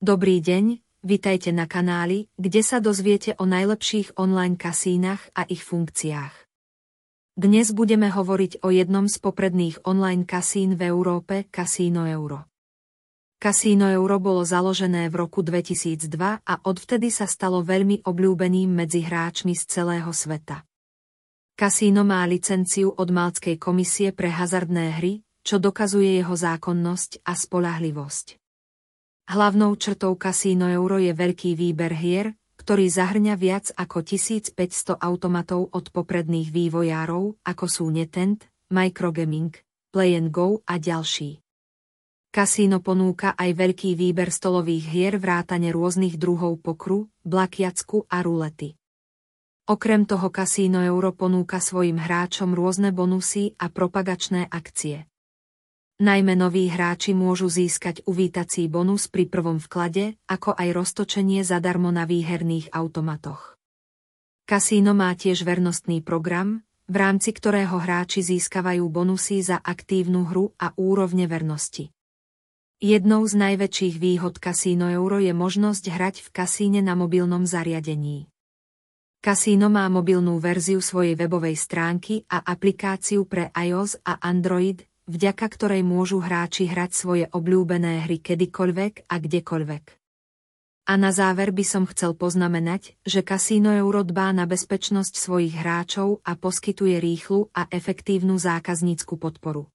Dobrý deň, vitajte na kanáli, kde sa dozviete o najlepších online kasínach a ich funkciách. Dnes budeme hovoriť o jednom z popredných online kasín v Európe, Casino Euro. Casino Euro bolo založené v roku 2002 a odvtedy sa stalo veľmi obľúbeným medzi hráčmi z celého sveta. Kasíno má licenciu od Malckej komisie pre hazardné hry, čo dokazuje jeho zákonnosť a spolahlivosť. Hlavnou črtou Casino Euro je veľký výber hier, ktorý zahrňa viac ako 1500 automatov od popredných vývojárov, ako sú Netent, Microgaming, Play and Go a ďalší. Kasíno ponúka aj veľký výber stolových hier vrátane rôznych druhov pokru, blakiacku a rulety. Okrem toho Casino Euro ponúka svojim hráčom rôzne bonusy a propagačné akcie. Najmä noví hráči môžu získať uvítací bonus pri prvom vklade, ako aj roztočenie zadarmo na výherných automatoch. Kasíno má tiež vernostný program, v rámci ktorého hráči získavajú bonusy za aktívnu hru a úrovne vernosti. Jednou z najväčších výhod Casino Euro je možnosť hrať v kasíne na mobilnom zariadení. Casino má mobilnú verziu svojej webovej stránky a aplikáciu pre iOS a Android, vďaka ktorej môžu hráči hrať svoje obľúbené hry kedykoľvek a kdekoľvek. A na záver by som chcel poznamenať, že Casino Euro dbá na bezpečnosť svojich hráčov a poskytuje rýchlu a efektívnu zákaznícku podporu.